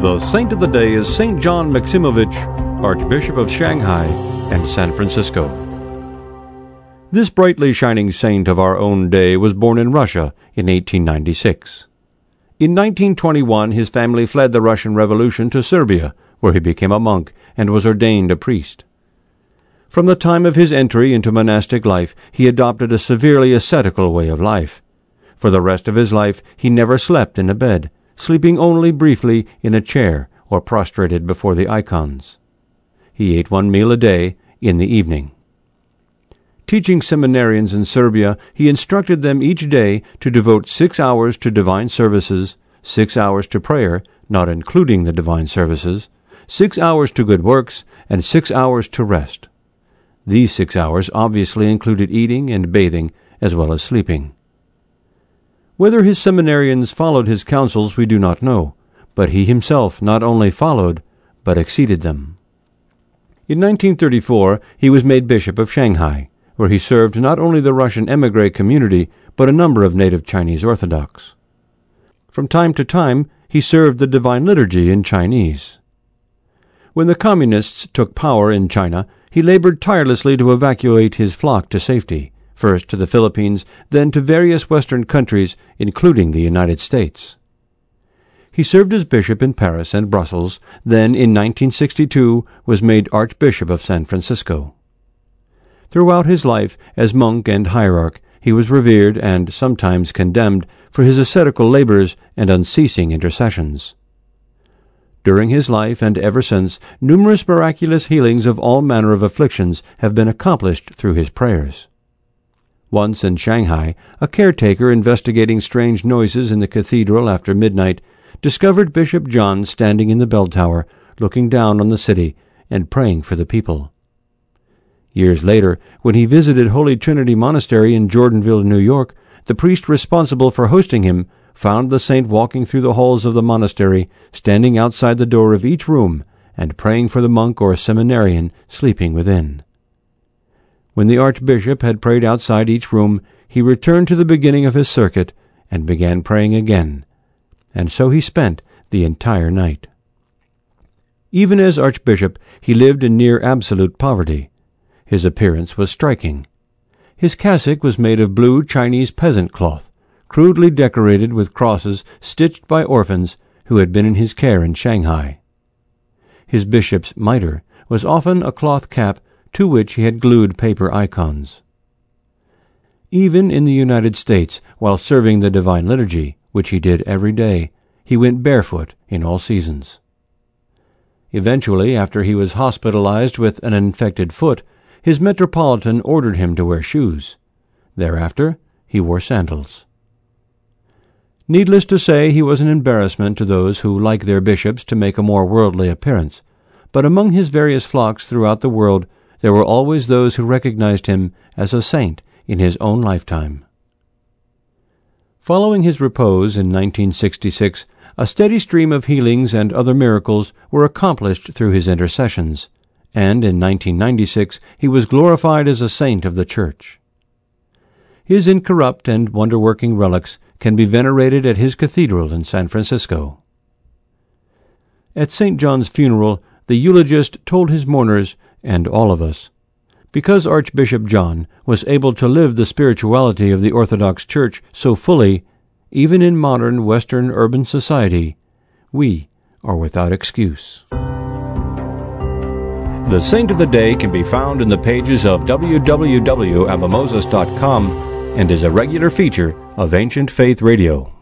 The saint of the day is St. John Maximovich, Archbishop of Shanghai and San Francisco. This brightly shining saint of our own day was born in Russia in 1896. In 1921, his family fled the Russian Revolution to Serbia, where he became a monk and was ordained a priest. From the time of his entry into monastic life, he adopted a severely ascetical way of life. For the rest of his life, he never slept in a bed sleeping only briefly in a chair or prostrated before the icons. He ate one meal a day in the evening. Teaching seminarians in Serbia, he instructed them each day to devote six hours to divine services, six hours to prayer, not including the divine services, six hours to good works, and six hours to rest. These six hours obviously included eating and bathing as well as sleeping. Whether his seminarians followed his counsels we do not know, but he himself not only followed, but exceeded them. In 1934 he was made Bishop of Shanghai, where he served not only the Russian emigre community, but a number of native Chinese Orthodox. From time to time he served the Divine Liturgy in Chinese. When the Communists took power in China, he labored tirelessly to evacuate his flock to safety, first to the Philippines, then to various Western countries, including the United States. He served as bishop in Paris and Brussels, then in 1962 was made Archbishop of San Francisco. Throughout his life, as monk and hierarch, he was revered and sometimes condemned for his ascetical labors and unceasing intercessions. During his life and ever since, numerous miraculous healings of all manner of afflictions have been accomplished through his prayers. Once in Shanghai, a caretaker investigating strange noises in the cathedral after midnight discovered Bishop John standing in the bell tower, looking down on the city and praying for the people. Years later, when he visited Holy Trinity Monastery in Jordanville, New York, the priest responsible for hosting him found the saint walking through the halls of the monastery, standing outside the door of each room, and praying for the monk or seminarian sleeping within. When the archbishop had prayed outside each room, he returned to the beginning of his circuit and began praying again, and so he spent the entire night. Even as archbishop, he lived in near absolute poverty. His appearance was striking. His cassock was made of blue Chinese peasant cloth, crudely decorated with crosses stitched by orphans who had been in his care in Shanghai. His bishop's mitre was often a cloth cap to which he had glued paper icons. Even in the United States, while serving the Divine Liturgy, which he did every day, he went barefoot in all seasons. Eventually, after he was hospitalized with an infected foot, his metropolitan ordered him to wear shoes. Thereafter, he wore sandals. Needless to say, he was an embarrassment to those who like their bishops to make a more worldly appearance, but among his various flocks throughout the world there were always those who recognized him as a saint in his own lifetime. Following his repose in 1966, a steady stream of healings and other miracles were accomplished through his intercessions, and in 1996 he was glorified as a saint of the Church. His incorrupt and wonder working relics can be venerated at his cathedral in San Francisco. At St. John's funeral, the eulogist told his mourners and all of us. Because Archbishop John was able to live the spirituality of the Orthodox Church so fully, even in modern Western urban society, we are without excuse. The Saint of the Day can be found in the pages of www.abbamoses.com and is a regular feature of Ancient Faith Radio.